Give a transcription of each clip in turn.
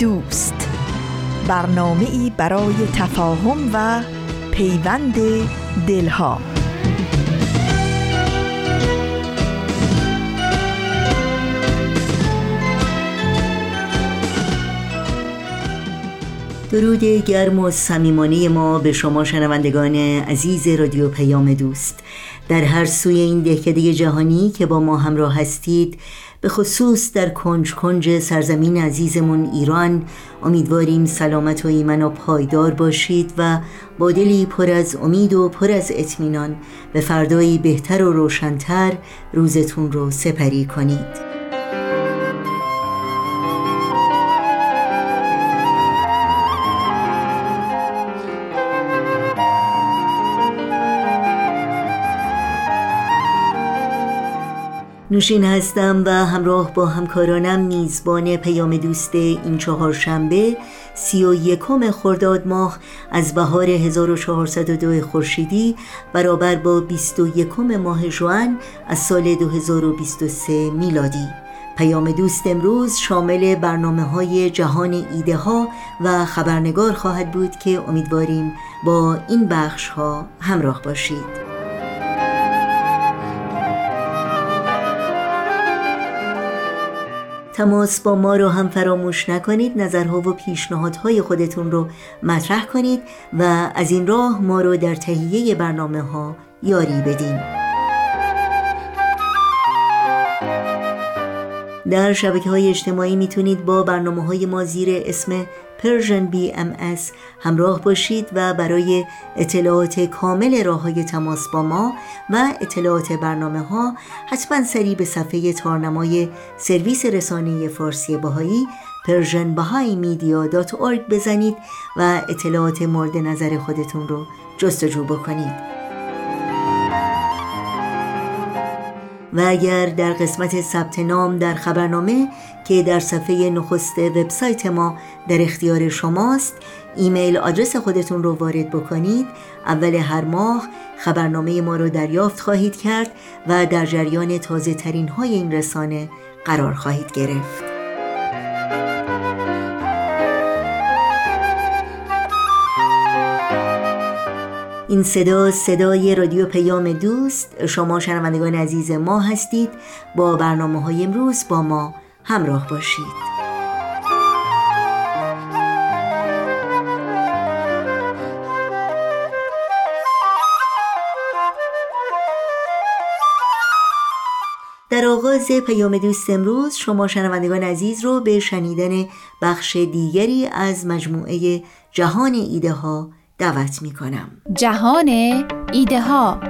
دوست. برنامه ای برای تفاهم و پیوند دلها. درود گرم و صمیمانه ما به شما شنوندگان عزیز رادیو پیام دوست. در هر سوی این دهکده جهانی که با ما همراه هستید به خصوص در کنج کنج سرزمین عزیزمون ایران امیدواریم سلامت و ایمن و پایدار باشید و با دلی پر از امید و پر از اطمینان به فردایی بهتر و روشنتر روزتون رو سپری کنید. نوشین هستم و همراه با همکارانم میزبان پیام دوست این چهارشنبه سی و یکم خرداد ماه از بهار 1402 خورشیدی برابر با 21 ماه جوان از سال 2023 میلادی. پیام دوست امروز شامل برنامه های جهان ایده ها و خبرنگار خواهد بود که امیدواریم با این بخش ها همراه باشید. تماس با ما رو هم فراموش نکنید نظرها و پیشنهادهای خودتون رو مطرح کنید و از این راه ما رو در تهیه برنامه ها یاری بدین. در شبکه های اجتماعی می‌تونید با برنامه های ما زیر اسم ام اس. همراه باشید و برای اطلاعات کامل راه های تماس با ما و اطلاعات برنامه ها حتما سری به صفحه تارنمای سرویس رسانه فارسی باهایی Persian بزنید و اطلاعات مورد نظر خودتون رو جستجو بکنید. و اگر در قسمت ثبت نام در خبرنامه که در صفحه نخست وبسایت ما در اختیار شماست email address خودتون رو وارد بکنید. اول هر ماه خبرنامه ما رو دریافت خواهید کرد و در جریان تازه ترین های این رسانه قرار خواهید گرفت. این صدا صدای رادیو پیام دوست. شما شنوندگان عزیز ما هستید. با برنامه های امروز با ما همراه باشید. در آغاز پیام دوست امروز شما شنوندگان عزیز رو به شنیدن بخش دیگری از مجموعه جهان ایده ها دعوت می کنم جهان ایده ها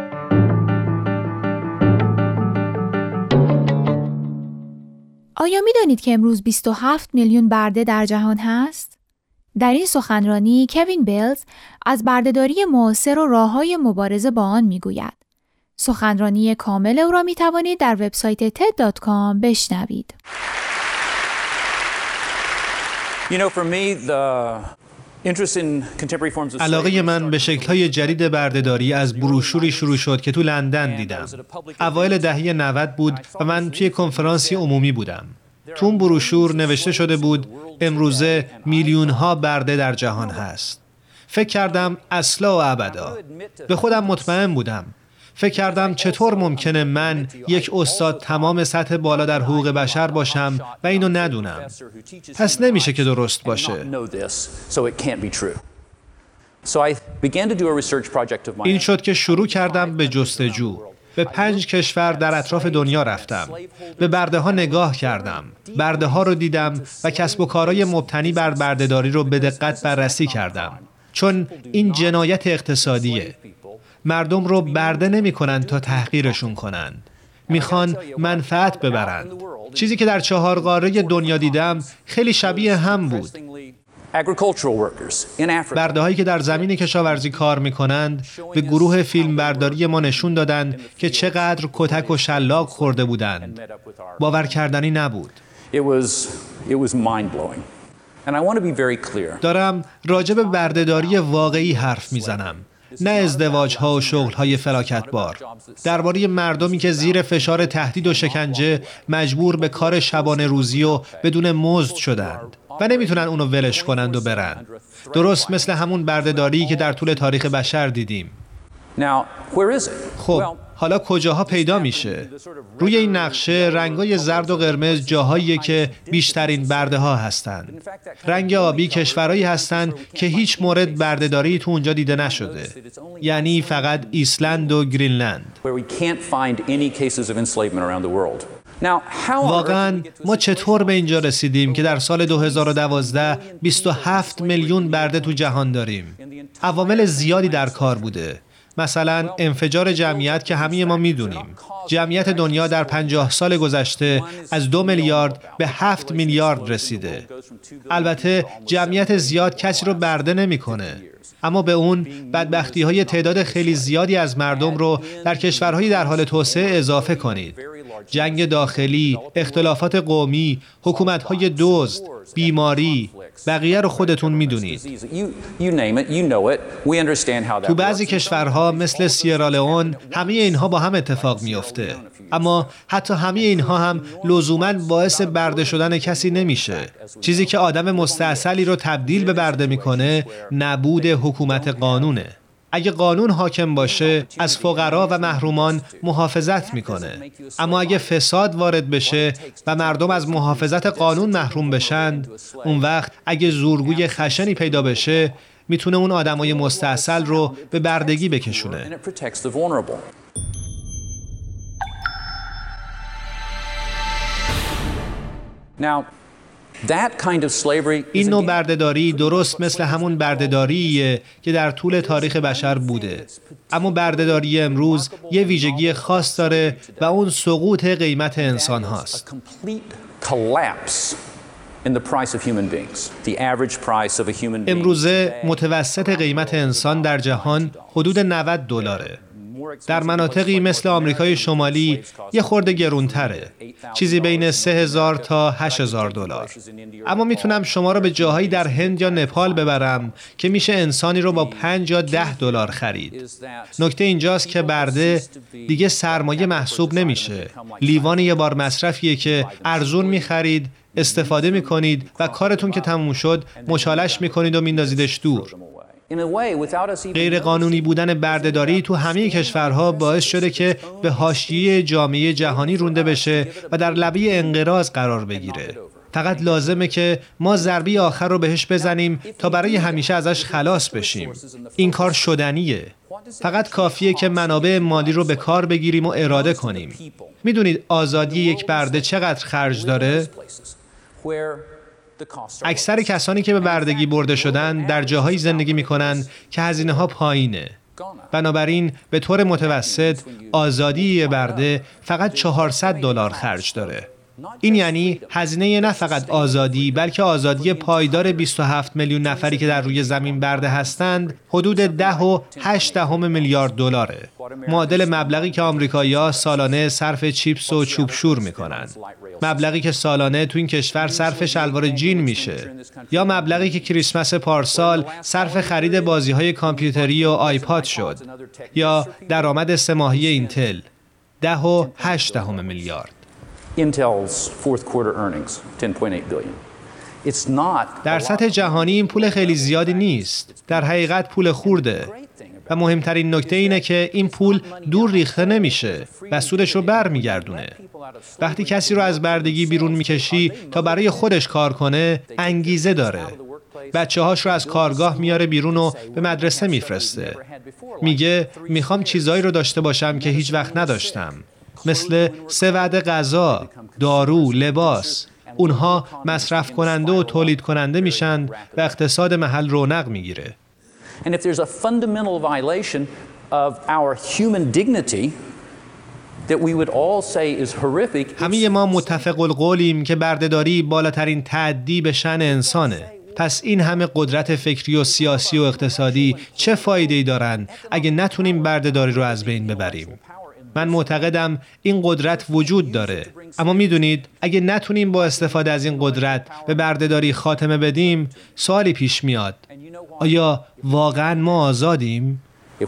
آیا می دانید که امروز 27 میلیون برده در جهان هست؟ در این سخنرانی کوین بیلز از بردهداری معاصر و راه های مبارزه با آن می گوید. سخنرانی کامل او را می توانید در وبسایت TED.com بشنوید. You know, for me, the علاقه من به شکل‌های جدید بردهداری از بروشوری شروع شد که تو لندن دیدم. اوایل دهه 90 بود و من توی کنفرانسی عمومی بودم. تو اون بروشور نوشته شده بود امروزه میلیون ها برده در جهان هست. فکر کردم اصلا و ابدا. به خودم مطمئن بودم. فکر کردم چطور ممکنه من یک استاد تمام سطح بالا در حقوق بشر باشم و اینو ندونم. پس نمیشه که درست باشه. این شد که شروع کردم به جستجو. به پنج کشور در اطراف دنیا رفتم. به برده ها نگاه کردم. برده ها رو دیدم و کسب و کارهای مبتنی بر بردهداری رو به دقت بررسی کردم. چون این جنایت اقتصادیه. مردم رو برده نمی کنند تا تحقیرشون کنند می‌خوان منفعت ببرند. چیزی که در چهار قاره دنیا دیدم خیلی شبیه هم بود. برده هایی که در زمین کشاورزی کار می کنند به گروه فیلم برداری ما نشون دادند که چقدر کتک و شلاق خورده بودند. باور کردنی نبود. دارم راجع به بردهداری واقعی حرف می‌زنم. نه ازدواج ها و شغل های فلاکت بار درباره مردمی که زیر فشار تهدید و شکنجه مجبور به کار شبانه روزی و بدون مزد شدند و نمی‌تونن اونو ولش کنند و برند. درست مثل همون بردهداری که در طول تاریخ بشر دیدیم. خب حالا کجاها پیدا میشه؟ روی این نقشه رنگای زرد و قرمز جاهایی که بیشترین برده ها هستند. رنگ آبی کشورهایی هستند که هیچ مورد بردهداری تو اونجا دیده نشده. یعنی فقط ایسلند و گرینلند. واقعا ما چطور به اینجا رسیدیم که در سال 2012 27 میلیون برده تو جهان داریم عوامل زیادی در کار بوده مثلا انفجار جمعیت که همه ما می‌دونیم. جمعیت دنیا در 50 سال گذشته از دو میلیارد به هفت میلیارد رسیده. البته جمعیت زیاد کسی رو برده نمی‌کنه. اما به اون بدبختی های تعداد خیلی زیادی از مردم رو در کشورهایی در حال توسعه اضافه کنید. جنگ داخلی، اختلافات قومی، حکومت های بیماری، بقیه رو خودتون می‌دونید. تو بعضی کشورها مثل سیرالئون همه اینها با هم اتفاق میافته. اما حتی همه اینها هم لزوما باعث برده شدن کسی نمیشه. چیزی که آدم مستاصلی رو تبدیل به برده می‌کنه نبود حکومت قانونه. اگه قانون حاکم باشه از فقرا و محرومان محافظت می‌کنه. اما اگه فساد وارد بشه و مردم از محافظت قانون محروم بشند اون وقت اگه زورگوی خشنی پیدا بشه می‌تونه اون آدمای مستاصل رو به بردگی بکشونه. Now, این نوع بردهداری درست مثل همون بردهداریه که در طول تاریخ بشر بوده. اما بردهداری امروز یه ویژگی خاص داره و اون سقوط قیمت انسان هاست. امروزه متوسط قیمت انسان در جهان حدود 90 دلاره. در مناطقی مثل آمریکای شمالی یه خورده گرونتره. چیزی بین 3000 تا 8000 دلار. اما می‌تونم شما رو به جاهایی در هند یا نپال ببرم که میشه انسانی رو با 5 یا 10 دلار خرید. نکته اینجاست که برده دیگه سرمایه محسوب نمیشه. لیوان یه بار مصرفیه که ارزون می‌خرید استفاده می‌کنید و کارتون که تموم شد مچالش می‌کنید و میندازیدش دور. غیر قانونی بودن بردهداری تو همه کشورها باعث شده که به حاشیه جامعه جهانی رونده بشه و در لبه انقراض قرار بگیره. فقط لازمه که ما ضربی آخر رو بهش بزنیم تا برای همیشه ازش خلاص بشیم. این کار شدنیه. فقط کافیه که منابع مالی رو به کار بگیریم و اراده کنیم. می‌دونید آزادی یک برده چقدر خرج داره؟ اکثر کسانی که به بردگی برده شدن در جاهایی زندگی می کنند که هزینه ها پایینه. بنابراین به طور متوسط آزادی برده فقط 400 دلار خرج داره. این یعنی هزینه نه فقط آزادی بلکه آزادی پایدار 27 میلیون نفری که در روی زمین برده هستند حدود 10 و 8 دهم میلیارد دلاره. معادل مبلغی که آمریکایی‌ها سالانه صرف چیپس و چوبشور می‌کنند مبلغی که سالانه تو این کشور صرف شلوار جین میشه. یا مبلغی که کریسمس پارسال صرف خرید بازی های کامپیوتری و آیپاد شد. یا درآمد سه اینتل 10 و 8 دهم میلیارد. Intel's fourth quarter earnings, 10.8 billion. در سطح جهانی این پول خیلی زیادی نیست. در حقیقت پول خورده. و مهمترین نکته اینه که این پول دور ریخته نمیشه و سودش رو بر میگردونه. وقتی کسی رو از بردگی بیرون می‌کشی تا برای خودش کار کنه انگیزه داره. بچه هاش رو از کارگاه میاره بیرون و به مدرسه میفرسته. میگه می‌خوام چیزایی رو داشته باشم که هیچ وقت نداشتم. مثل سه وعده غذا، دارو، لباس. اونها مصرف کننده و تولید کننده میشن و اقتصاد محل رونق می‌گیره. همه ما متفق القولیم که بردهداری بالاترین تعدی به شن انسانه. پس این همه قدرت فکری و سیاسی و اقتصادی چه فایده ای دارن اگه نتونیم بردهداری رو از بین ببریم؟ من معتقدم این قدرت وجود داره. اما می‌دونید اگه نتونیم با استفاده از این قدرت به بردهداری خاتمه بدیم سوالی پیش میاد. آیا واقعا ما آزادیم؟ If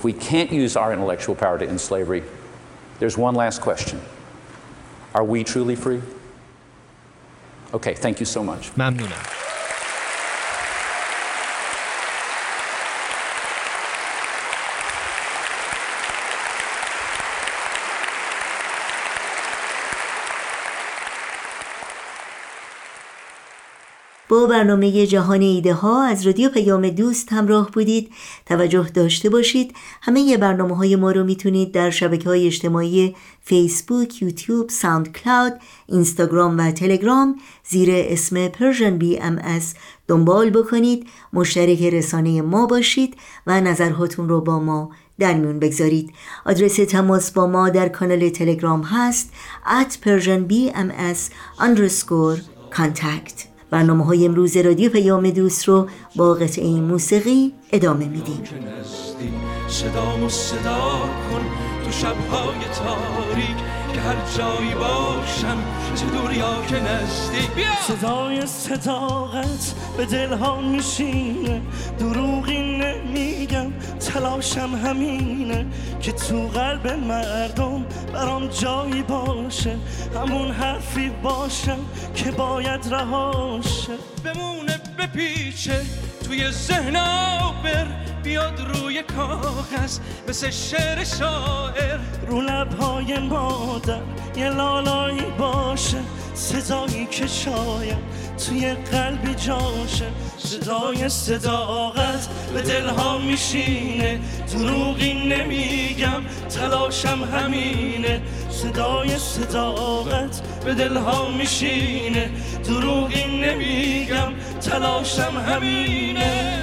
با برنامه جهان ایده ها از رادیو پیام دوست همراه بودید. توجه داشته باشید. همه برنامه های ما رو می‌تونید در شبکه های اجتماعی فیسبوک، یوتیوب، ساوند کلاود، اینستاگرام و تلگرام زیر اسم ام از دنبال بکنید. مشترک رسانه ما باشید و نظرهاتون رو با ما در میون بگذارید. آدرس تماس با ما در کانال تلگرام هست. at persianbms underscore contact. برنامه های امروز رادیو پیام دوست رو با قطعه موسیقی ادامه میدیم. صدا صدا کن تو شبهای تاریک که هر جایی باشم چه دور یا که نزدیک. صدای صداقت به دلها میشینه دروغی نمیگم تلاشم همینه که تو قلب مردم برام جایی باشه همون حرفی باشم که باید رهاشه. بمونه بپیچه توی ذهن بر بیاد روی کاغذ مثل شعر شاعر. رو لبهای مادر یه لالایی باشه صدایی که شاید توی قلبی جاشه. صدای صداقت به دلها میشینه دروغی نمیگم تلاشم همینه. صدای صداقت به دلها میشینه دروغی نمیگم تلاشم همینه.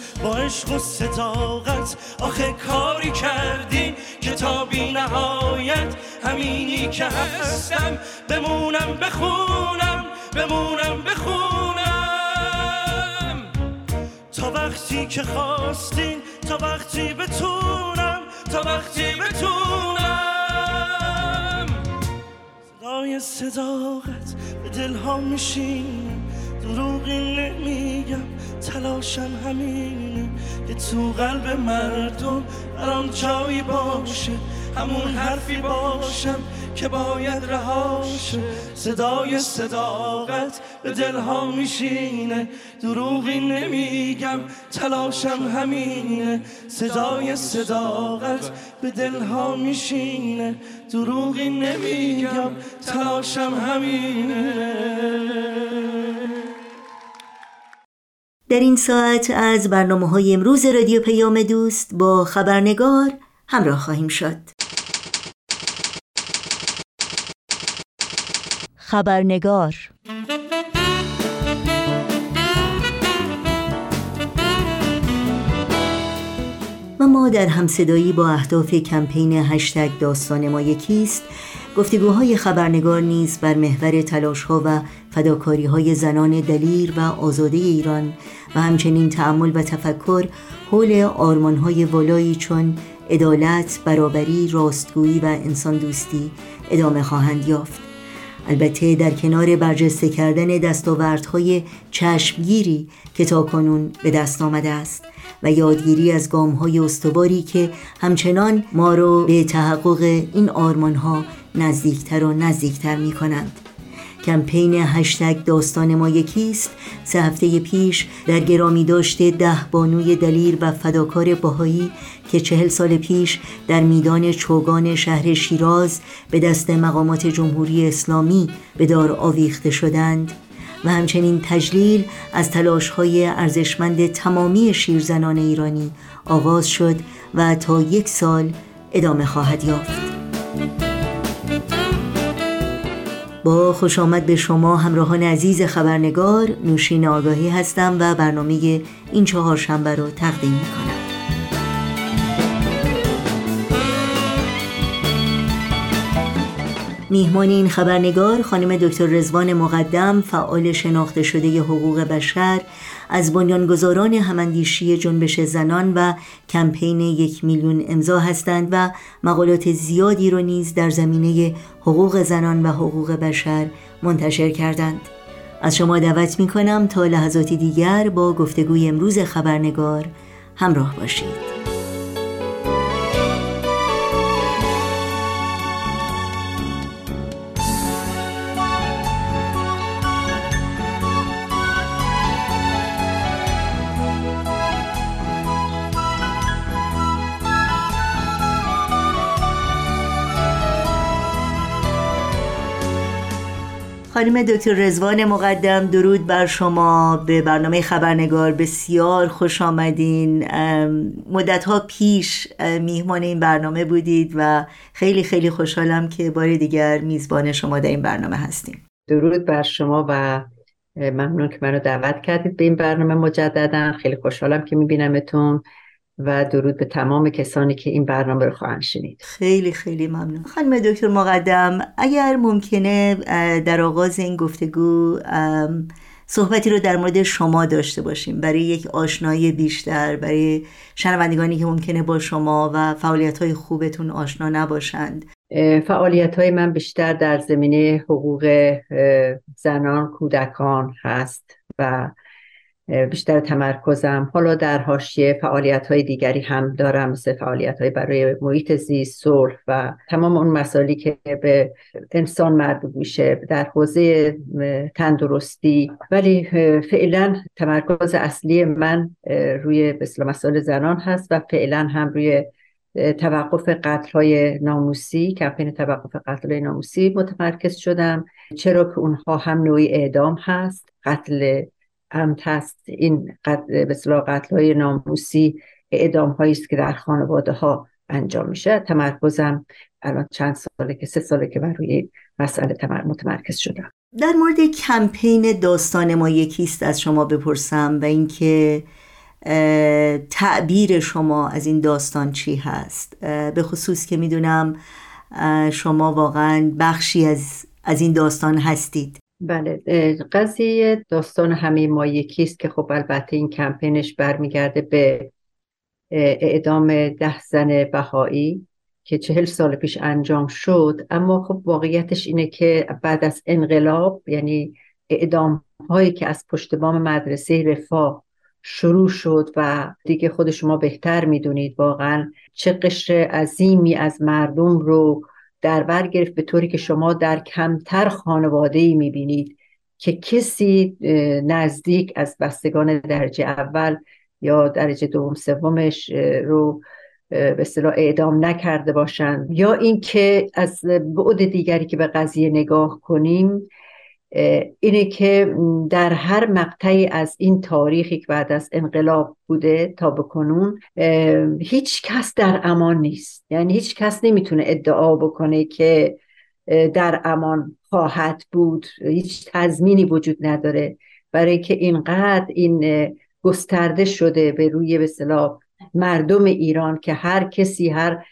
با عشق و صداقت. آخه کاری کردی کتابی نهایت همینی که هستم. بمونم بخونم بمونم بخونم. تا وقتی که خواستین تا وقتی بتونم تا وقتی بتونم. صدای صداقت به دلها میشینم دروغی نمیگم تلاشم همینه که تو قلب مردم برام جایی باشه همون حرفی باشم که باید رهاشه. صدای صداقت به دلها میشینه دروغی نمیگم تلاشم همینه. صدای صداقت به دلها میشینه دروغی نمیگم تلاشم همینه. در این ساعت از برنامه های امروز رادیو پیام دوست با خبرنگار همراه خواهیم شد. خبرنگار و ما در همصدایی با اهداف کمپین هشتگ داستان ما یکیست. گفتگوهای خبرنگار نیز بر محور تلاشها و فداکاری های زنان دلیر و آزاده ایران و همچنین تعمل و تفکر حول آرمان های والایی چون عدالت، برابری، راستگویی و انسان دوستی ادامه خواهند یافت. البته در کنار برجسته کردن دستاوردهای چشمگیری که تا کنون به دست آمده است و یادگیری از های استواری که همچنان ما رو به تحقق این ها نزدیکتر و نزدیکتر می کنند. کمپین هشتگ داستان ما یکیست سه هفته پیش در گرامی داشته ده بانوی دلیر و فداکار باهایی که چهل سال پیش در میدان چوگان شهر شیراز به دست مقامات جمهوری اسلامی به دار آویخته شدند و همچنین تجلیل از تلاش های ارزشمند تمامی شیرزنان ایرانی آغاز شد و تا یک سال ادامه خواهد یافت. با خوش آمد به شما همراهان عزیز خبرنگار نوشین آگاهی هستم و برنامه این چهار شنبه رو تقدیم می کنم. میهمان این خبرنگار خانم دکتر رزوان مقدم فعال شناخته شده حقوق بشر از بنیانگذاران هماندیشی جنبش زنان و کمپین یک میلیون امضا هستند و مقالات زیادی را نیز در زمینه حقوق زنان و حقوق بشر منتشر کردند. از شما دعوت می کنم تا لحظاتی دیگر با گفتگوی امروز خبرنگار همراه باشید. خانم دکتر رزوان مقدم درود بر شما. به برنامه خبرنگار بسیار خوش آمدین. مدت ها پیش میهمان این برنامه بودید و خیلی خیلی خوشحالم که بار دیگر میزبان شما در این برنامه هستیم. درود بر شما و ممنون که منو دعوت کردید به این برنامه مجددا. خیلی خوشحالم که میبینمتون. و درود به تمام کسانی که این برنامه رو خواهند شنید. خیلی خیلی ممنون. خانم دکتر مقدم اگر ممکنه در آغاز این گفتگو صحبتی رو در مورد شما داشته باشیم. برای یک آشنایی بیشتر برای شنوندگانی که ممکنه با شما و فعالیت های خوبتون آشنا نباشند. فعالیت های من بیشتر در زمینه حقوق زنان کودکان هست و بیشتر تمرکزم. حالا در حاشیه فعالیت های دیگری هم دارم مثل فعالیت های برای محیط زیست صلح و تمام اون مسائلی که به انسان مربوط میشه در حوزه تندرستی. ولی فعلا تمرکز اصلی من روی مسائل زنان هست و فعلا هم روی توقف قتل های ناموسی کمپین توقف قتل های ناموسی متمرکز شدم. چرا که اونها هم نوعی اعدام هست. قتل هم هست. این قتل قتل های ناموسی اعدام است که در خانواده ها انجام میشه. تمرکزم الان چند ساله که سه ساله که بر روی مسئله متمرکز شدم. در مورد کمپین داستان ما یکیست از شما بپرسم و اینکه تعبیر شما از این داستان چی هست؟ به خصوص که می‌دونم شما واقعا بخشی از, از این داستان هستید. بله قضیه داستان همه ما یکیست که خب البته این کمپینش برمیگرده به اعدام ده زن بهایی که چهل سال پیش انجام شد. اما خب واقعیتش اینه که بعد از انقلاب یعنی اعدام هایی که از پشت بام مدرسه رفاه شروع شد و دیگه خود شما بهتر می‌دونید واقعا چه قشر عظیمی از مردم رو در بر گرفت به طوری که شما در کمتر خانواده ای می‌بینید که کسی نزدیک از بستگان درجه اول یا درجه دوم سومش رو به اصطلاح اعدام نکرده باشند یا اینکه از بعد دیگری که به قضیه نگاه کنیم اینه که در هر مقطعی از این تاریخی که بعد از انقلاب بوده تا بکنون هیچ کس در امان نیست. یعنی هیچ کس نمی‌تونه ادعا بکنه که در امان خواهد بود. هیچ تضمینی وجود نداره. برای که اینقدر این گسترده شده به روی به مردم ایران که هر کسی هر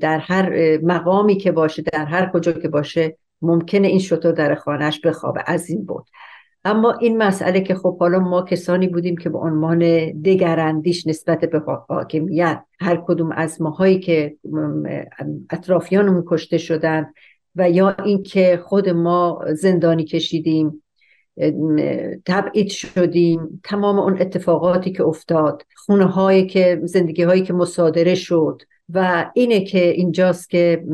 در هر مقامی که باشه در هر کجا که باشه ممکنه این شطور در خانهش بخوابه. از این بود. اما این مسئله که خب حالا ما کسانی بودیم که به عنوان دگراندیش نسبت به حاکمیت هر کدوم از ماهایی که اطرافیانمون کشته شدن و یا اینکه خود ما زندانی کشیدیم تبعید شدیم تمام اون اتفاقاتی که افتاد خونه هایی که زندگی هایی که مصادره شد و اینه که اینجاست که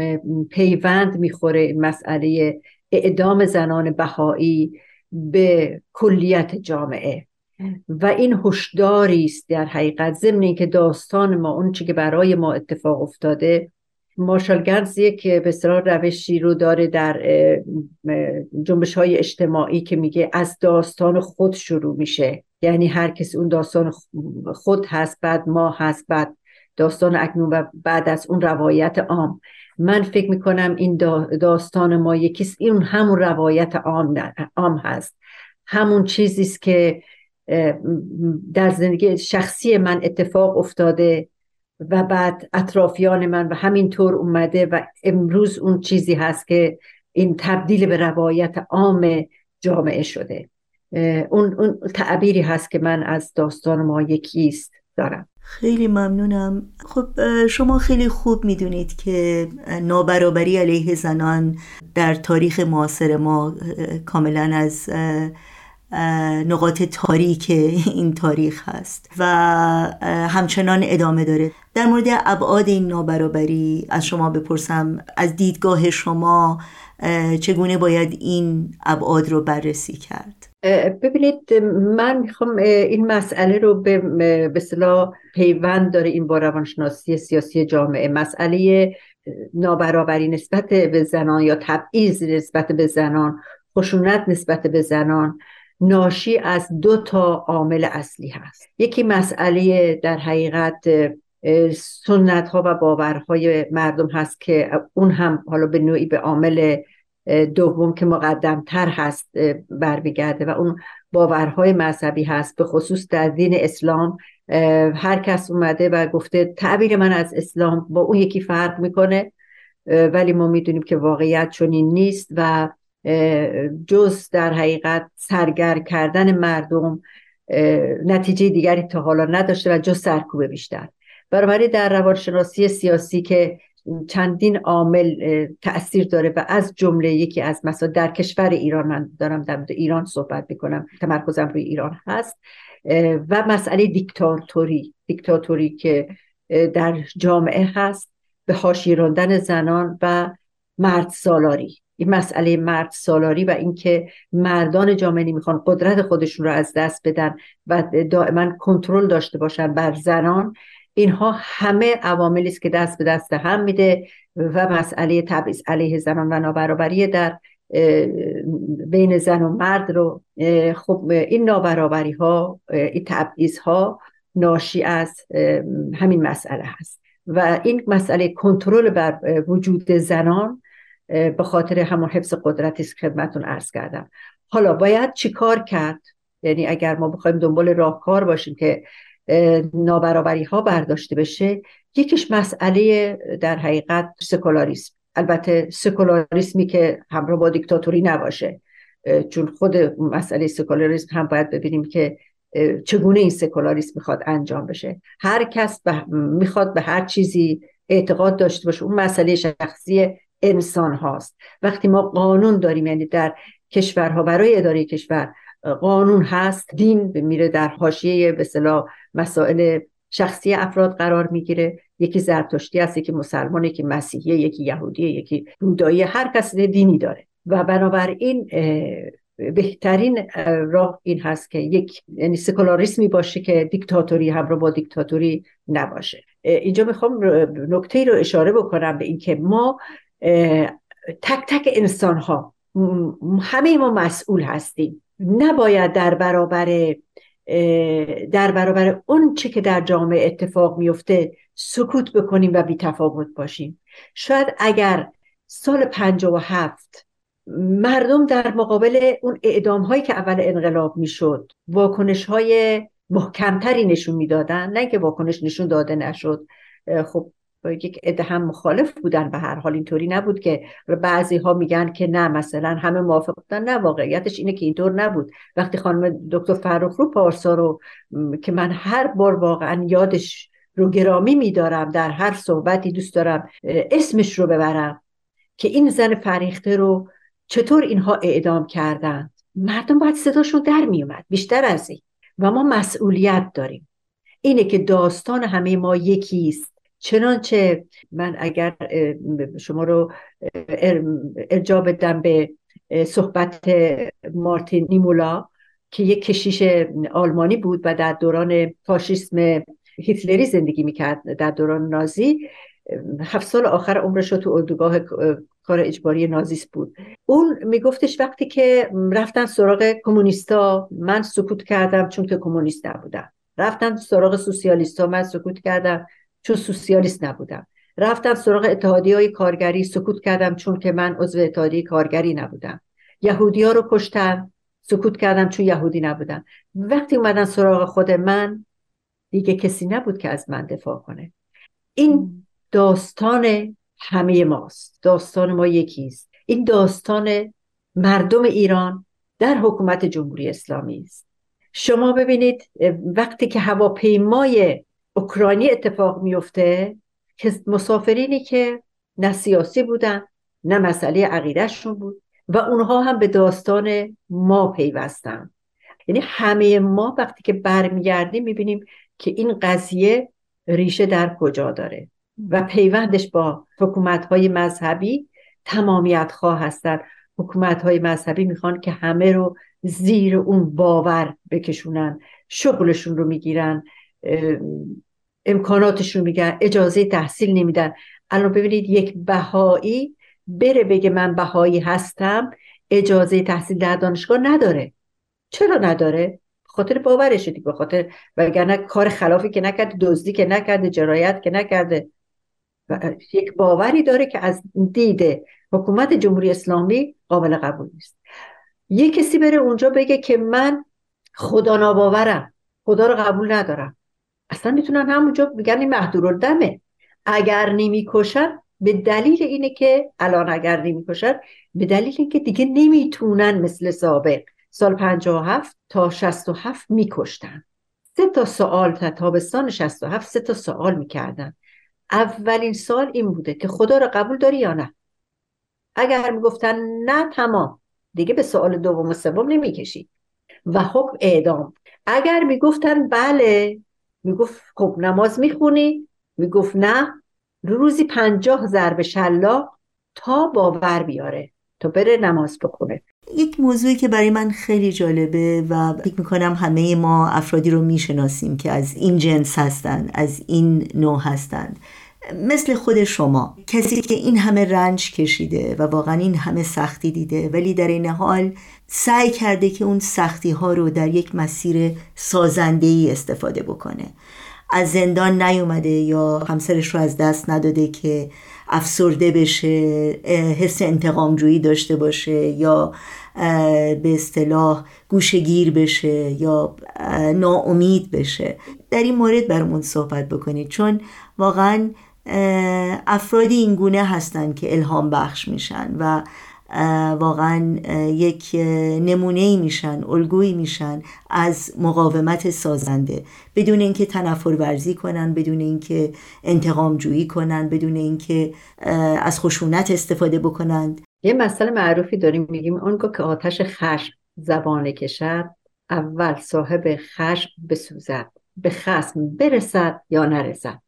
پیوند می‌خوره مسئله اعدام زنان بهایی به کلیت جامعه. و این هشداری است در حقیقت. ضمن اینکه داستان ما اون چی که برای ما اتفاق افتاده مارشال گنز یک بسیار روشی رو داره در جنبش های اجتماعی که میگه از داستان خود شروع میشه. یعنی هر کسی اون داستان خود هست بعد ما هست بعد داستان اکنون و بعد از اون روایت عام. من فکر می‌کنم این داستان ما یکیست این همون روایت عام, عام هست. همون چیزی است که در زندگی شخصی من اتفاق افتاده و بعد اطرافیان من و همینطور اومده و امروز اون چیزی هست که این تبدیل به روایت عام جامعه شده. اون, اون تعبیری هست که من از داستان ما یکیست دارم. خیلی ممنونم. خب شما خیلی خوب می‌دونید که نابرابری علیه زنان در تاریخ معاصر ما کاملا از نقاط تاریک این تاریخ هست و همچنان ادامه داره. در مورد ابعاد این نابرابری از شما بپرسم از دیدگاه شما چگونه باید این ابعاد رو بررسی کرد؟ ببینید من می‌خوام این مسئله رو به صلاح پیوند داره این با روانشناسی سیاسی جامعه. مسئله نابرابری نسبت به زنان یا تبعیض نسبت به زنان خشونت نسبت به زنان ناشی از دو تا عامل اصلی هست. یکی مسئله در حقیقت سنت ها و باورهای مردم هست که اون هم حالا به نوعی به عامل دوم که مقدمتر هست برمیگرده و اون باورهای مذهبی هست به خصوص در دین اسلام. هر کس اومده و گفته تعبیر من از اسلام با اون یکی فرق می‌کنه ولی ما می‌دونیم که واقعیت چنین نیست و جز در حقیقت سرگر کردن مردم نتیجه دیگری تا حالا نداشته و جز سرکوب بیشتر. بنابراین در روانشناسی سیاسی که چندین عامل تاثیر داره و از جمله یکی از مثلا در کشور ایران من دارم در ایران صحبت می‌کنم تمرکزم روی ایران هست و مسئله دیکتاتوری دیکتاتوری که در جامعه هست به حاشیه راندن زنان و مرد سالاری. این مسئله مرد سالاری و اینکه مردان جامعه نمی‌خوان قدرت خودشون رو از دست بدن و دائما کنترل داشته باشن بر زنان اینها همه عواملی است که دست به دست هم میده و مسئله تبعیض علیه زنان و نابرابری در بین زن و مرد رو خب این نابرابری ها این تبعیض ها ناشی از همین مسئله هست. و این مسئله کنترل بر وجود زنان به خاطر همون حفظ قدرتی که خدمتون عرض کردم. حالا باید چیکار کرد؟ یعنی اگر ما بخوایم دنبال راهکار باشیم که نابرابری ها برداشته بشه یکیش مسئله در حقیقت سکولاریسم. البته سکولاریسمی که همراه با دیکتاتوری نباشه. چون خود مسئله سکولاریسم هم باید ببینیم که چگونه این سکولاریسم می‌خواد انجام بشه. هر کس می‌خواد به هر چیزی اعتقاد داشته باشه. اون مسئله شخصی انسان هاست. وقتی ما قانون داریم یعنی در کشورها برای اداره کشور قانون هست دین میره در حاشیه به مسائل شخصی افراد قرار می‌گیره. یکی زرتشتی هست یکی مسلمان یکی مسیحی یکی یهودی یکی بودایی هر کس دینی داره. و بنابراین بهترین راه این هست که یک یعنی سکولاریسمی باشه که دیکتاتوری همراه با دیکتاتوری نباشه. اینجا می‌خوام نکته رو اشاره بکنم به اینکه ما تک تک انسان ها همه ما مسئول هستیم. نباید در برابر در برابر اون چه که در جامعه اتفاق میفته سکوت بکنیم و بی تفاوت باشیم. شاید اگر سال هفت مردم در مقابل اون اعدام هایی که اول انقلاب می‌شد واکنش های محکمتری نشون می‌دادن نه که واکنش نشون داده نشد. خب یک عده هم مخالف بودن به هر حال اینطوری نبود که بعضی ها میگن که نه مثلا همه موافق بودن. نه واقعیتش اینه که اینطور نبود. وقتی خانم دکتر فرخ رو پارسا رو که من هر بار واقعا یادش رو گرامی میدارم در هر صحبتی دوست دارم اسمش رو ببرم که این زن فریخته رو چطور اینها اعدام کردند. مردم باید صداشون در میومد بیشتر از این. و ما مسئولیت داریم. اینه که داستان همه ما یکیست. چنانچه من اگر شما رو ارجا بدم به صحبت مارتین نیمولا که یک کشیش آلمانی بود و در دوران فاشیسم هیتلری زندگی می‌کرد در دوران نازی. هفت سال آخر عمرش رو تو اردوگاه کار اجباری نازیس بود. اون میگفتش وقتی که رفتن سراغ کمونیستا من سکوت کردم چون که کمونیست نبودم. رفتن سراغ سوسیالیستا من سکوت کردم. چون سوسیالیست نبودم. رفتم سراغ اتحادی های کارگری سکوت کردم چون که من عضو اتحادیه کارگری نبودم. یهودی ها رو کشتم سکوت کردم چون یهودی نبودم. وقتی اومدن سراغ خود من دیگه کسی نبود که از من دفاع کنه. این داستان همه ماست. داستان ما یکیست. این داستان مردم ایران در حکومت جمهوری اسلامی است. شما ببینید وقتی که هواپیمای اوکراینی اتفاق میفته که مسافرینی که نه سیاسی بودن نه مسئله عقیدهشون بود و اونها هم به داستان ما پیوستن. یعنی همه ما وقتی که برمیگردیم می‌بینیم که این قضیه ریشه در کجا داره و پیوندش با حکومت های مذهبی تمامیت خواه هستن. حکومت های مذهبی می‌خوان که همه رو زیر اون باور بکشونن شغلشون رو می‌گیرن. امکاناتشون میگن اجازه تحصیل نمیدن. الان ببینید یک بهایی بره بگه من بهایی هستم اجازه تحصیل در دانشگاه نداره. چرا نداره؟ خاطر باورش دیگه به خاطر وگرنه کار خلافی که نکرده دزدی که نکرده جرایت که نکرده. یک باوری داره که از دید حکومت جمهوری اسلامی قابل قبول نیست. یه کسی بره اونجا بگه که من خدا ناباورم خدا رو قبول ندارم. اصلا می‌تونن همونجا بگن این دمه اگر نمی‌کشن به دلیل اینه که الان اگر نمی‌کشن به دلیل اینکه دیگه نمی‌تونن مثل سابق سال 57 تا 67 میکشتن. سه تا سوال تا تابستان 67 سه تا سوال می‌کردن. اولین سال این بوده که خدا رو قبول داری یا نه؟ اگر می‌گفتن نه تمام. دیگه به سوال دوم و سوم نمی‌کشی. و حکم اعدام. اگر می‌گفتن بله می‌گفت خب نماز می‌خونی؟ می‌گفت نه. روزی پنجاه ضرب شلا تا باور بیاره تا بره نماز بخونه. یک موضوعی که برای من خیلی جالبه و فکر می‌کنم همه ما افرادی رو می‌شناسیم که از این جنس هستند از این نوع هستند مثل خود شما کسی که این همه رنج کشیده و واقعا این همه سختی دیده ولی در این حال سعی کرده که اون سختی ها رو در یک مسیر سازنده ای استفاده بکنه. از زندان نیومده یا همسرش رو از دست نداده که افسرده بشه حس انتقامجویی داشته باشه یا به اصطلاح گوشگیر بشه یا ناامید بشه. در این مورد برامون صحبت بکنید. چون واقعا افرادی این گونه هستند که الهام بخش میشن و واقعا یک نمونه میشن الگویی میشن از مقاومت سازنده. بدون اینکه تنفر ورزی کنن بدون اینکه انتقام جویی کنن بدون اینکه از خشونت استفاده بکنند یه مسئله معروفی داریم میگیم اونگاه که آتش خشم زبانه کشد اول صاحب خشم بسوزد به خسم برسد یا نرسد.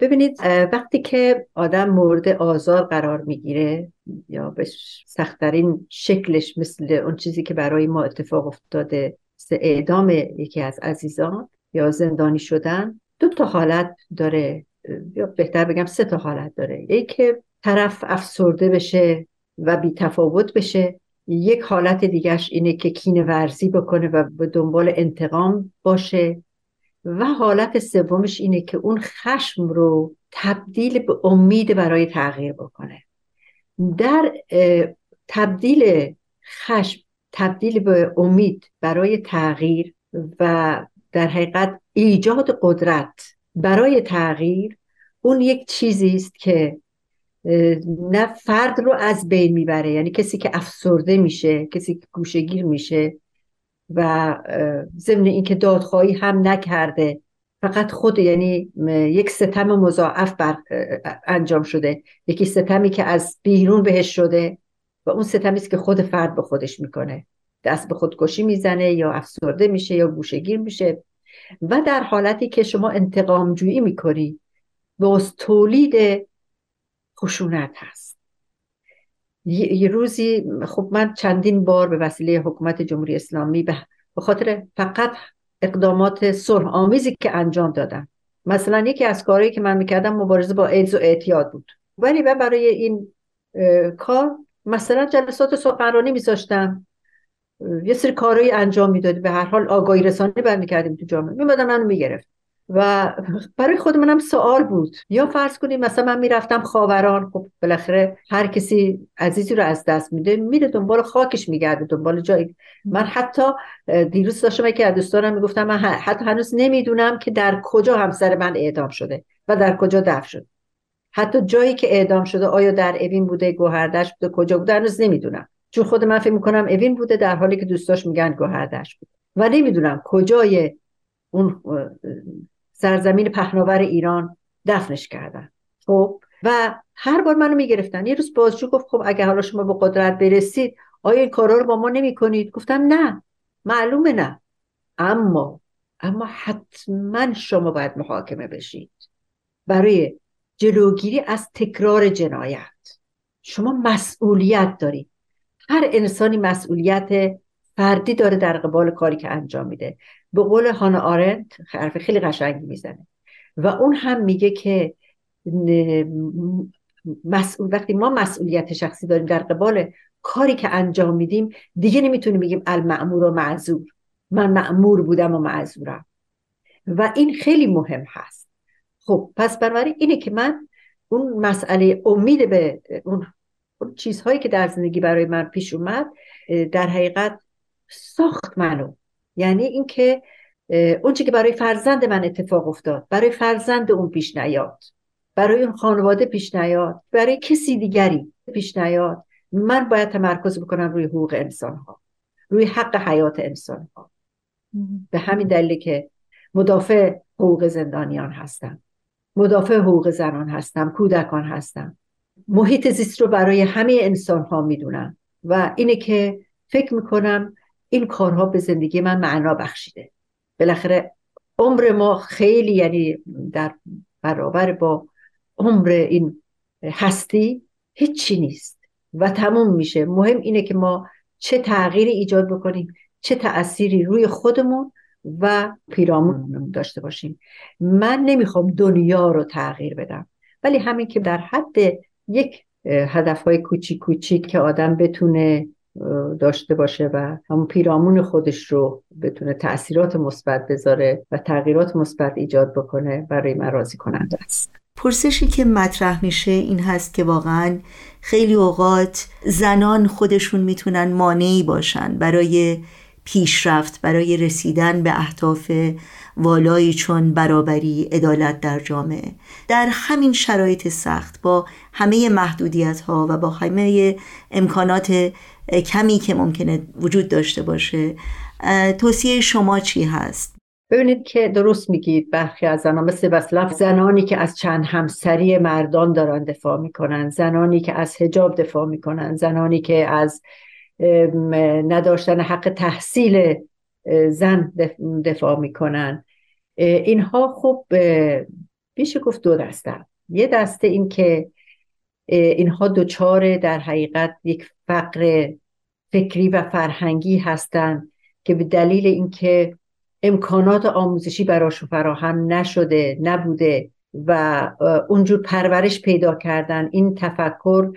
ببینید وقتی که آدم مورد آزار قرار می‌گیره یا به سختترین شکلش مثل اون چیزی که برای ما اتفاق افتاده اعدام یکی از عزیزان یا زندانی شدن دو تا حالت داره یا بهتر بگم سه تا حالت داره. یکی طرف افسرده بشه و بی تفاوت بشه یک حالت دیگرش اینه که کین ورزی بکنه و به دنبال انتقام باشه. و حالت سومش اینه که اون خشم رو تبدیل به امید برای تغییر بکنه. در تبدیل خشم تبدیل به امید برای تغییر و در حقیقت ایجاد قدرت برای تغییر اون یک چیزی است که نه فرد رو از بین می‌بره. یعنی کسی که افسرده میشه کسی که گوشگیر میشه و ضمن اینکه دادخواهی هم نکرده فقط خود یعنی یک ستم مضاعف بر انجام شده. یکی ستمی که از بیرون بهش شده و اون ستمی است که خود فرد به خودش می‌کنه. دست به خودکشی می‌زنه یا افسرده میشه یا گوشگیر میشه. و در حالتی که شما انتقام جویی می‌کنی باز تولید خشونت هست. یه روزی خب من چندین بار به وسیله حکومت جمهوری اسلامی به خاطر فقط اقدامات صلح آمیزی که انجام دادم. مثلا یکی از کارهایی که من می‌کردم مبارزه با ایدز و اعتیاد بود. ولی من برای این کار مثلا جلسات سخنرانی میذاشتم. یه سری کارهایی انجام می‌دادی. به هر حال آگاهی رسانی برمیکردیم تو جامعه. میمدن منو می‌گرفت. و برای خود منم سوال بود. یا فرض کنیم مثلا من می‌رفتم خاوران خب بالاخره هر کسی عزیزی رو از دست میده میره دنبال خاکش میگرده دنبال جایی. من حتی دیروز داشتم که از دوستانم می‌گفتم من حتی هنوز نمی‌دونم که در کجا همسر من اعدام شده و در کجا دفن شده. حتی جایی که اعدام شده آیا در اوین بوده گوهردش بوده کجا بوده هنوز نمی‌دونم. چون خود من فکر می‌کنم اوین بوده در حالی که دوستاش میگن گوهردش بوده. و نمی‌دونم کجای اون سرزمین پهناور ایران دفنش کردن. خب و هر بار منو می‌گرفتن. یه روز بازجو گفت خب اگه حالا شما به قدرت برسید آیا این کارا رو با ما نمی کنید گفتم نه معلومه نه. اما اما حتما شما باید محاکمه بشید. برای جلوگیری از تکرار جنایت. شما مسئولیت دارید. هر انسانی مسئولیت فردی داره در قبال کاری که انجام میده. به قول هانا آرنت حرف خیلی قشنگی می‌زنه. و اون هم میگه که مسئول وقتی ما مسئولیت شخصی داریم در قبال کاری که انجام میدیم دیگه نمی‌تونیم بگیم المعمور و معذور. من معمور بودم و معذورم. و این خیلی مهم هست. خب پس بنابراین اینه که من اون مسئله امید به اون چیزهایی که در زندگی برای من پیش اومد در حقیقت ساخت منو. یعنی اینکه اون چی که برای فرزند من اتفاق افتاد برای فرزند اون پیش نیاد برای اون خانواده پیش نیاد برای کسی دیگری پیش نیاد من باید تمرکز بکنم روی حقوق انسان ها روی حق حیات انسان ها به همین دلیل که مدافع حقوق زندانیان هستم. مدافع حقوق زنان هستم کودکان هستم. محیط زیست رو برای همه انسان ها می‌دونم و اینه که فکر می‌کنم این کارها به زندگی من معنا بخشیده. بالاخره عمر ما خیلی یعنی در برابر با عمر این هستی هیچی نیست و تموم میشه. مهم اینه که ما چه تغییری ایجاد بکنیم چه تأثیری روی خودمون و پیرامون داشته باشیم. من نمی‌خوام دنیا رو تغییر بدم ولی همین که در حد یک هدف های کوچیک کوچیک که آدم بتونه داشته باشه و همون پیرامون خودش رو بتونه تاثیرات مثبت بذاره و تغییرات مثبت ایجاد بکنه برای من راضی کننده است. پرسشی که مطرح میشه این هست که واقعا خیلی اوقات زنان خودشون می‌تونن مانعی باشن برای پیشرفت برای رسیدن به اهداف والایی چون برابری عدالت در جامعه. در همین شرایط سخت با همه محدودیت ها و با همه امکانات کمی که ممکنه وجود داشته باشه. توصیه شما چی هست؟ ببینید که درست میگید برخی از زنان مثل بسلف زنانی که از چند همسری مردان دارن دفاع می‌کنن زنانی که از هجاب دفاع می‌کنن زنانی که از نداشتن حق تحصیل زن دفاع می‌کنن. اینها خب میشه گفت دو دسته. یه دسته این که اینها دوچار در حقیقت یک فقر فکری و فرهنگی هستند که به دلیل اینکه امکانات آموزشی براشون فراهم نشده نبوده و اونجور پرورش پیدا کردن این تفکر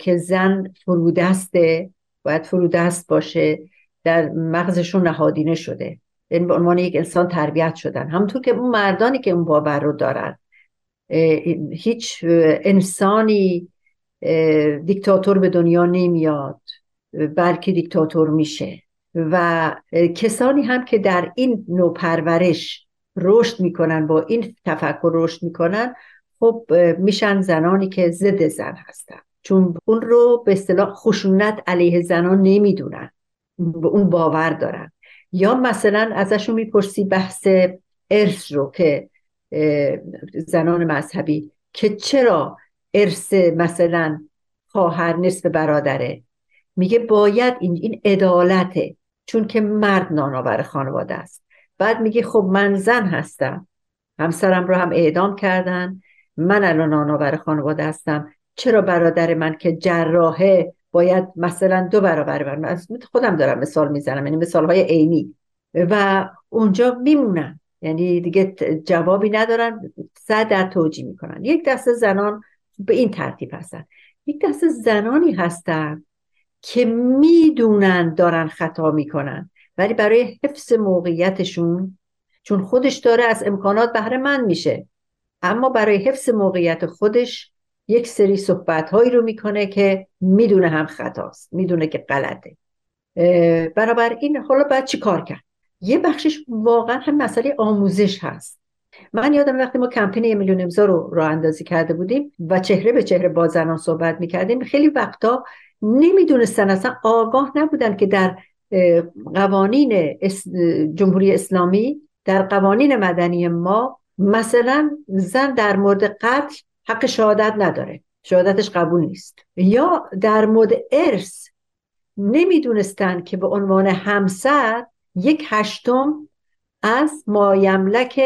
که زن فرودسته باید فرودست باشه در مغزشون نهادینه شده. یعنی به عنوان یک انسان تربیت شدن. همونطور که اون مردانی که اون باور رو دارن. هیچ انسانی دیکتاتور به دنیا نمیاد بلکه دیکتاتور میشه. و کسانی هم که در این نوع پرورش رشد می‌کنن با این تفکر رشد می‌کنن خب میشن زنانی که ضد زن هستن. چون اون رو به اصطلاح خشونت علیه زنان نمی‌دونن به اون باور دارن. یا مثلا ازشون می‌پرسی بحث ارث رو که زنان مذهبی که چرا ارث مثلا خواهر نصف برادره؟ میگه باید این این عدالته چون که مرد نانآور خانواده است. بعد میگه خب من زن هستم همسرم رو هم اعدام کردن من الان نانآور خانواده هستم. چرا برادر من که جراحه باید مثلا دو برابر من؟ خودم دارم مثال می‌زنم یعنی مثال های عینی. و اونجا میمونن یعنی دیگه جوابی ندارن صد در توجیه می‌کنن. یک دسته زنان به این ترتیب هستن. یک دسته زنانی هستن که می‌دونن دارن خطا می‌کنن ولی برای حفظ موقعیتشون چون خودش داره از امکانات بهره من میشه اما برای حفظ موقعیت خودش یک سری صحبت هایی رو می‌کنه که می‌دونه هم خطاست می‌دونه که غلطه. این حالا باید چی کار کرد؟ یه بخشش واقعا هم مسئله آموزش هست. من یادم وقتی ما کمپین یه میلیون امضا رو راه اندازی کرده بودیم و چهره به چهره با زنان صحبت می‌کردیم خیلی وقتا نمی‌دونستن اصلا آگاه نبودن که در قوانین جمهوری اسلامی در قوانین مدنی ما مثلا زن در مورد قتل حق شهادت نداره شهادتش قبول نیست. یا در مورد ارث نمی‌دونستن که به عنوان همسر یک هشتم از مایملک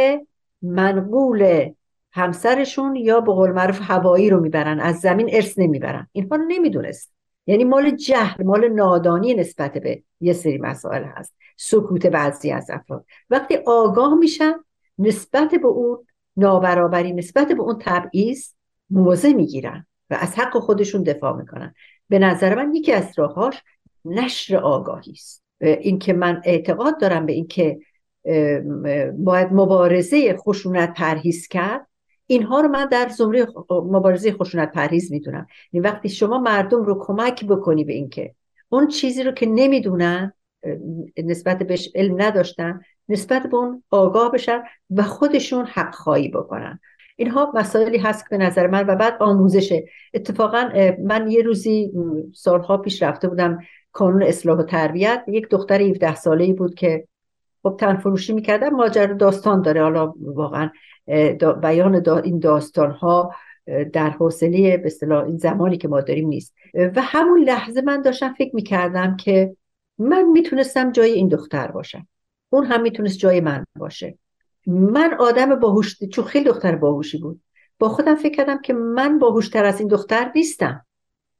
منقول همسرشون یا به قول معروف هوایی رو می‌برن از زمین ارث نمی‌برن. اینها نمی‌دونست. یعنی مال جهل مال نادانی نسبت به یه سری مسائل هست. سکوت بعضی از افراد. وقتی آگاه میشن نسبت به اون نابرابری نسبت به اون تبعیض موضع می‌گیرن و از حق خودشون دفاع می‌کنن. به نظر من یکی از راهاش نشر آگاهی است. اینکه من اعتقاد دارم به اینکه باید مبارزه خشونت پرهیز کرد اینها رو من در زمره مبارزه خشونت پرهیز می‌دونم. این وقتی شما مردم رو کمک بکنی به اینکه اون چیزی رو که نمی‌دونن نسبت بهش علم نداشتن نسبت به اون آگاه بشن و خودشون حق خواهی بکنن. اینها مسائلی هست به نظر من و بعد آموزشه اتفاقا من یه روزی سالها پیش رفته بودم کانون اصلاح و تربیت یک دختر 17 ساله بود که خب تن فروشی می‌کردن ماجرا داستان داره. حالا واقعا بیان این داستان ها در حوصله به اصطلاح این زمانی که ما داریم نیست. و همون لحظه من داشتم فکر می‌کردم که من می‌تونستم جای این دختر باشم. اون هم می‌تونست جای من باشه. من آدم باهوش چون خیلی دختر باهوشی بود. با خودم فکر کردم که من باهوشتر از این دختر نیستم.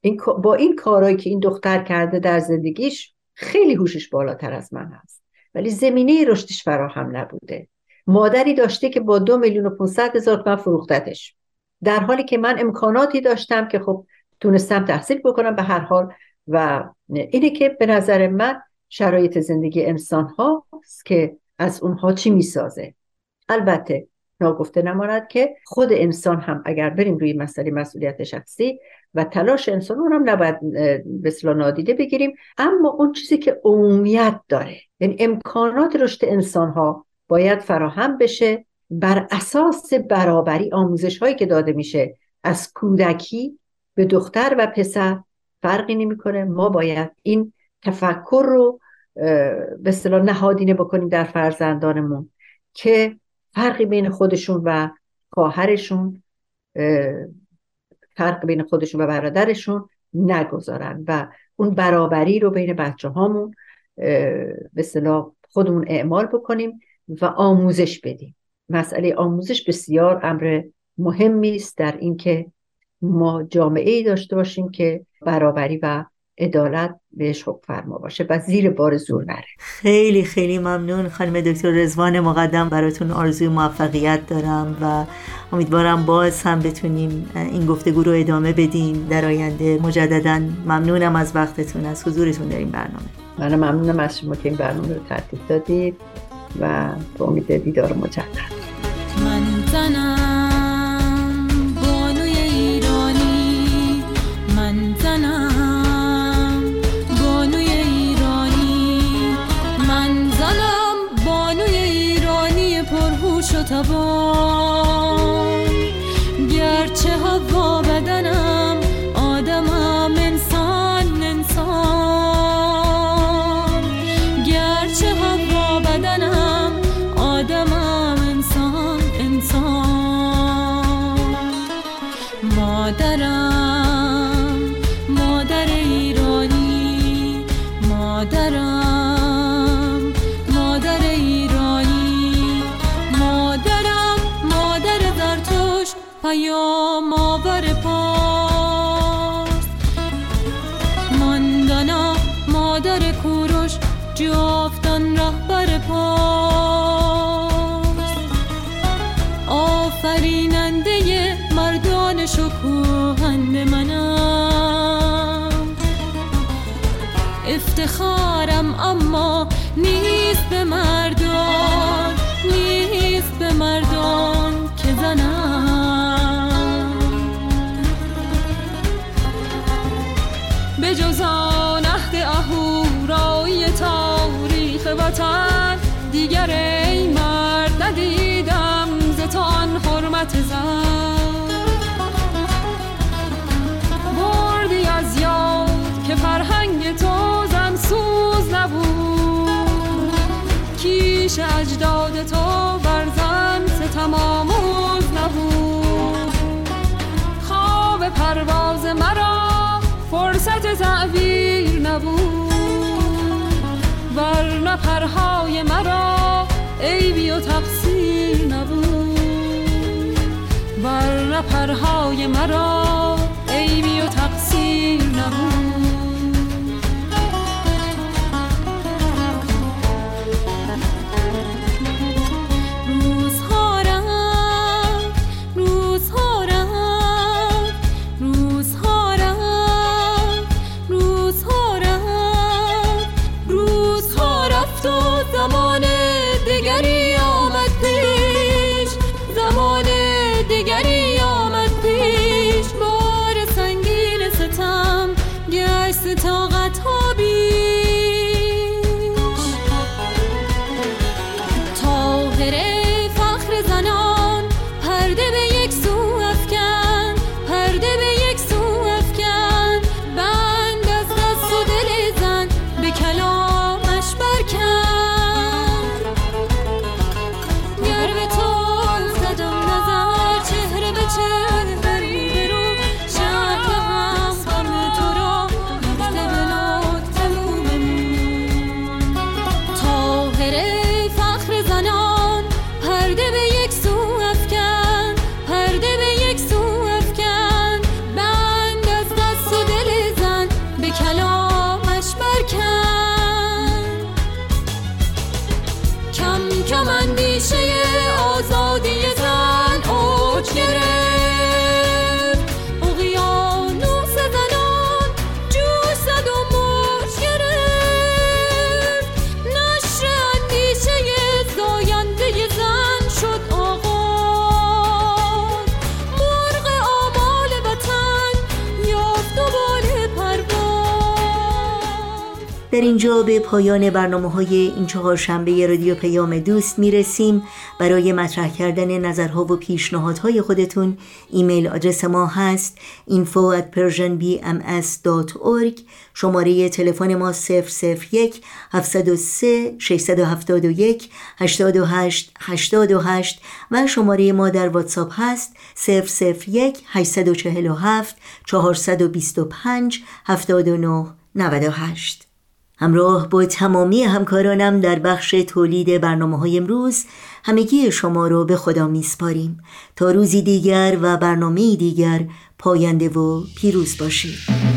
این با این کارهایی که این دختر کرده در زندگیش خیلی هوشش بالاتر از من هست. ولی زمینه رشدش فراهم نبوده. مادری داشته که با دو میلیون و پونصد هزار تومن فروختتش. در حالی که من امکاناتی داشتم که خب تونستم تحصیل بکنم به هر حال و اینه که به نظر من شرایط زندگی انسان هاست که از اونها چی می‌سازه. البته ناگفته نماند که خود انسان هم اگر بریم روی مسئله مسئولیت شخصی و تلاش انسان اون هم نباید به نادیده بگیریم. اما اون چیزی که عمومیت داره یعنی امکانات رشد انسان ها باید فراهم بشه بر اساس برابری آموزش هایی که داده میشه. از کودکی به دختر و پسر فرقی نمی‌کنه. ما باید این تفکر رو به اصطلاح نهادینه بکنیم در فرزندانمون که فرقی بین خودشون و خواهرشون فرق بین خودشون و برادرشون نگذارن و اون برابری رو بین بچه هامون به اصطلاح خودمون اعمال بکنیم و آموزش بدیم. مسئله آموزش بسیار امر مهمی است در اینکه ما جامعه ای داشته باشیم که برابری و عدالت بهش حکم فرما باشه و زیر بار زور نره. خیلی خیلی ممنون خانم دکتر رزوان مقدم. براتون آرزوی موفقیت دارم و امیدوارم باز هم بتونیم این گفتگو رو ادامه بدیم در آینده. مجددا ممنونم از وقتتون از حضورتون در این برنامه. من ممنونم از شما که این برنامه رو ترتیب دادید و به امید دیدار مجدد. پرهوش و پیام آور پاس ماندانا مادر کوروش جافتان رهبر پاس آفریننده مردان شکوهند منم. افتخارم اما نیست به مردان کیش اجداد تو بر زن ستم آموز نبود. خواب پرواز مرا فرصت تعبیر نبود. ورنه پرهای مرا عیبی و تقصیر نبود. ورنه پرهای مرا اینجا به پایان برنامه های این چهار شنبه رادیو پیام دوست می‌رسیم. برای مطرح کردن نظرها و پیشنهادهای خودتون ایمیل آدرس ما هست info at persianbms.org شماره تلفن ما 001 703 671 828 828 و شماره ما در واتساپ هست 001 847 425 79 98 همراه با تمامی همکارانم در بخش تولید برنامه های امروز همگی شما رو به خدا میسپاریم. تا روزی دیگر و برنامه دیگر پاینده و پیروز باشید.